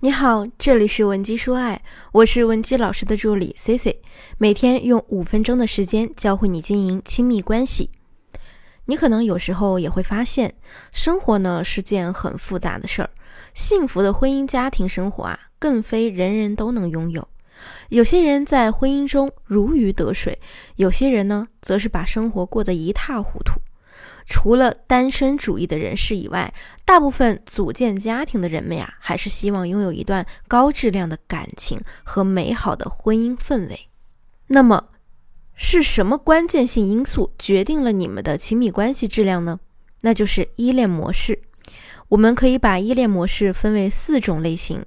你好，这里是文姬说爱，我是文姬老师的助理 C C，每天用五分钟的时间教会你经营亲密关系。你可能有时候也会发现，生活呢是件很复杂的事儿，幸福的婚姻家庭生活啊，更非人人都能拥有。有些人在婚姻中如鱼得水，有些人呢，则是把生活过得一塌糊涂。除了单身主义的人士以外，大部分组建家庭的人们呀，还是希望拥有一段高质量的感情和美好的婚姻氛围。那么，是什么关键性因素决定了你们的亲密关系质量呢？那就是依恋模式。我们可以把依恋模式分为四种类型：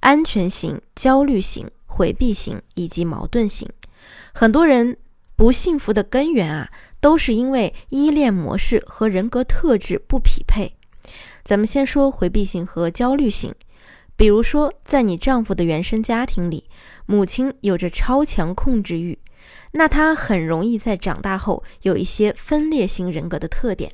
安全型、焦虑型、回避型以及矛盾型。很多人不幸福的根源啊。都是因为依恋模式和人格特质不匹配。咱们先说回避型和焦虑型。比如说，在你丈夫的原生家庭里，母亲有着超强控制欲，那她很容易在长大后有一些分裂型人格的特点。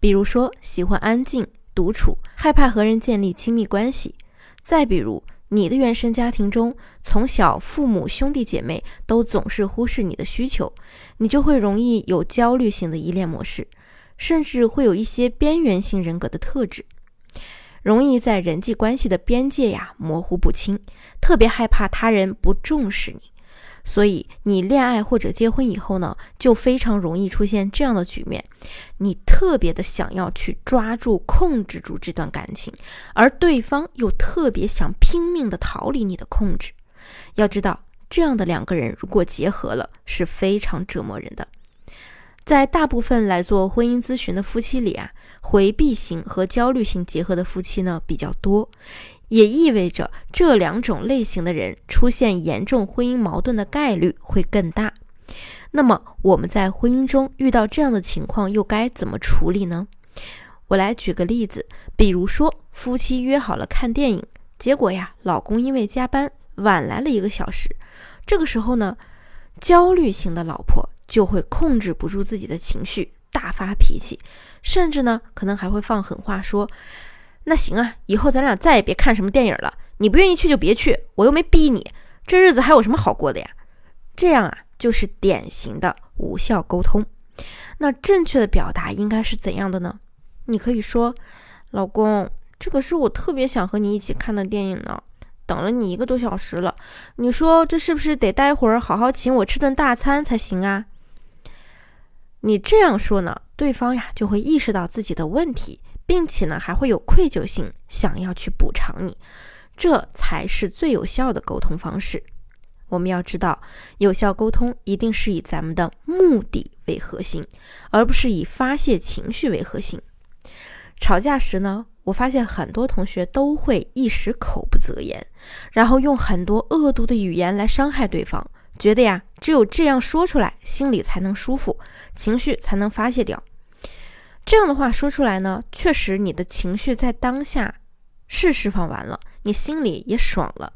比如说，喜欢安静独处，害怕和人建立亲密关系。再比如，你的原生家庭中，从小父母兄弟姐妹都总是忽视你的需求，你就会容易有焦虑型的依恋模式，甚至会有一些边缘性人格的特质，容易在人际关系的边界呀模糊不清，特别害怕他人不重视你。所以，你恋爱或者结婚以后呢，就非常容易出现这样的局面：你特别的想要去抓住、控制住这段感情，而对方又特别想拼命的逃离你的控制。要知道，这样的两个人如果结合了，是非常折磨人的。在大部分来做婚姻咨询的夫妻里啊，回避型和焦虑型结合的夫妻呢比较多。也意味着这两种类型的人出现严重婚姻矛盾的概率会更大。那么我们在婚姻中遇到这样的情况又该怎么处理呢？我来举个例子，比如说夫妻约好了看电影，结果呀，老公因为加班晚来了一个小时。这个时候呢，焦虑型的老婆就会控制不住自己的情绪，大发脾气，甚至呢，可能还会放狠话说。那行啊，以后咱俩再也别看什么电影了。你不愿意去就别去，我又没逼你。这日子还有什么好过的呀？这样啊，就是典型的无效沟通。那正确的表达应该是怎样的呢？你可以说：“老公，这可是我特别想和你一起看的电影呢，等了你一个多小时了。你说这是不是得待会儿好好请我吃顿大餐才行啊？”你这样说呢，对方呀就会意识到自己的问题。并且呢，还会有愧疚性，想要去补偿你，这才是最有效的沟通方式。我们要知道，有效沟通一定是以咱们的目的为核心，而不是以发泄情绪为核心。吵架时呢，我发现很多同学都会一时口不择言，然后用很多恶毒的语言来伤害对方，觉得呀，只有这样说出来，心里才能舒服，情绪才能发泄掉。这样的话说出来呢，确实你的情绪在当下是释放完了，你心里也爽了，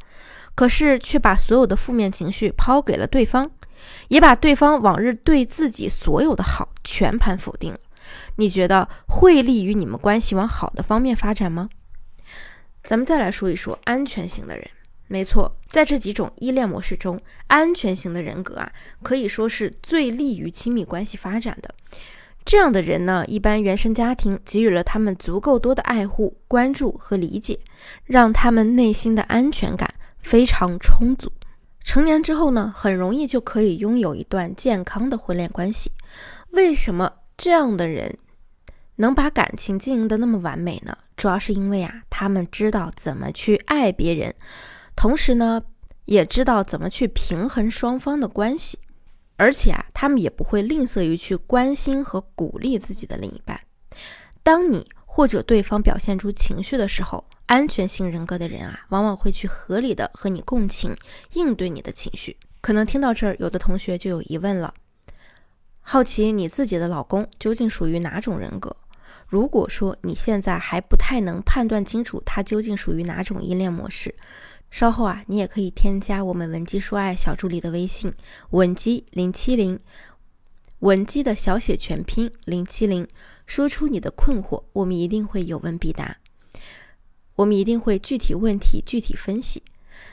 可是却把所有的负面情绪抛给了对方，也把对方往日对自己所有的好全盘否定了。你觉得会利于你们关系往好的方面发展吗？咱们再来说一说安全型的人。没错，在这几种依恋模式中，安全型的人格啊，可以说是最利于亲密关系发展的。这样的人呢，一般原生家庭给予了他们足够多的爱护、关注和理解，让他们内心的安全感非常充足。成年之后呢，很容易就可以拥有一段健康的婚恋关系。为什么这样的人能把感情经营的那么完美呢？主要是因为啊，他们知道怎么去爱别人，同时呢，也知道怎么去平衡双方的关系。而且啊，他们也不会吝啬于去关心和鼓励自己的另一半。当你或者对方表现出情绪的时候，安全性人格的人啊，往往会去合理的和你共情，应对你的情绪。可能听到这儿，有的同学就有疑问了，好奇你自己的老公究竟属于哪种人格？如果说你现在还不太能判断清楚他究竟属于哪种依恋模式。稍后啊，你也可以添加我们文姬说爱小助理的微信文姬零七零，文姬的小写全拼零七零，说出你的困惑，我们一定会有问必答。我们一定会具体问题具体分析。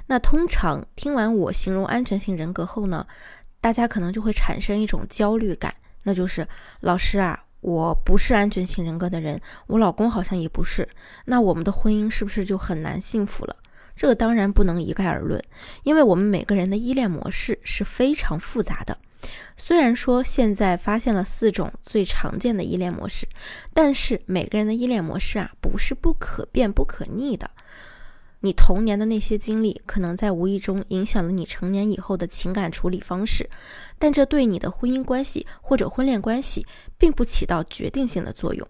那通常听完我形容安全性人格后呢，大家可能就会产生一种焦虑感，那就是老师啊，我不是安全性人格的人，我老公好像也不是，那我们的婚姻是不是就很难幸福了？这当然不能一概而论，因为我们每个人的依恋模式是非常复杂的。虽然说现在发现了四种最常见的依恋模式，但是每个人的依恋模式啊，不是不可变、不可逆的。你童年的那些经历，可能在无意中影响了你成年以后的情感处理方式，但这对你的婚姻关系或者婚恋关系，并不起到决定性的作用。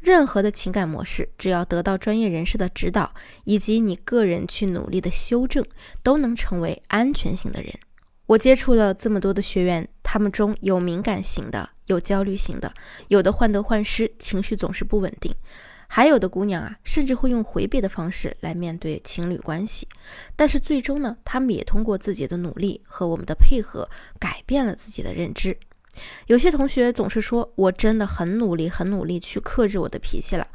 任何的情感模式，只要得到专业人士的指导，以及你个人去努力的修正，都能成为安全型的人。我接触了这么多的学员，他们中有敏感型的，有焦虑型的，有的患得患失，情绪总是不稳定，还有的姑娘啊，甚至会用回避的方式来面对情侣关系。但是最终呢，他们也通过自己的努力和我们的配合，改变了自己的认知。有些同学总是说，我真的很努力，很努力去克制我的脾气了，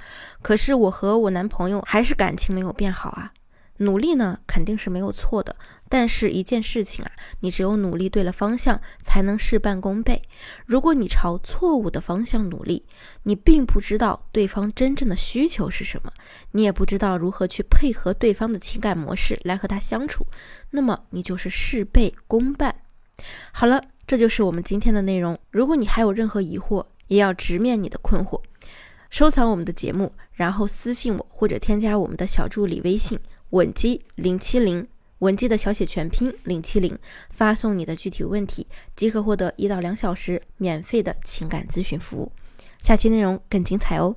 可是我和我男朋友还是感情没有变好啊。努力呢，肯定是没有错的，但是一件事情啊，你只有努力对了方向，才能事半功倍。如果你朝错误的方向努力，你并不知道对方真正的需求是什么，你也不知道如何去配合对方的情感模式来和他相处，那么你就是事倍功半。好了。这就是我们今天的内容。如果你还有任何疑惑，也要直面你的困惑。收藏我们的节目，然后私信我或者添加我们的小助理微信稳基零七零，稳基的小写全拼零七零，发送你的具体问题，即可获得一到两小时免费的情感咨询服务。下期内容更精彩哦！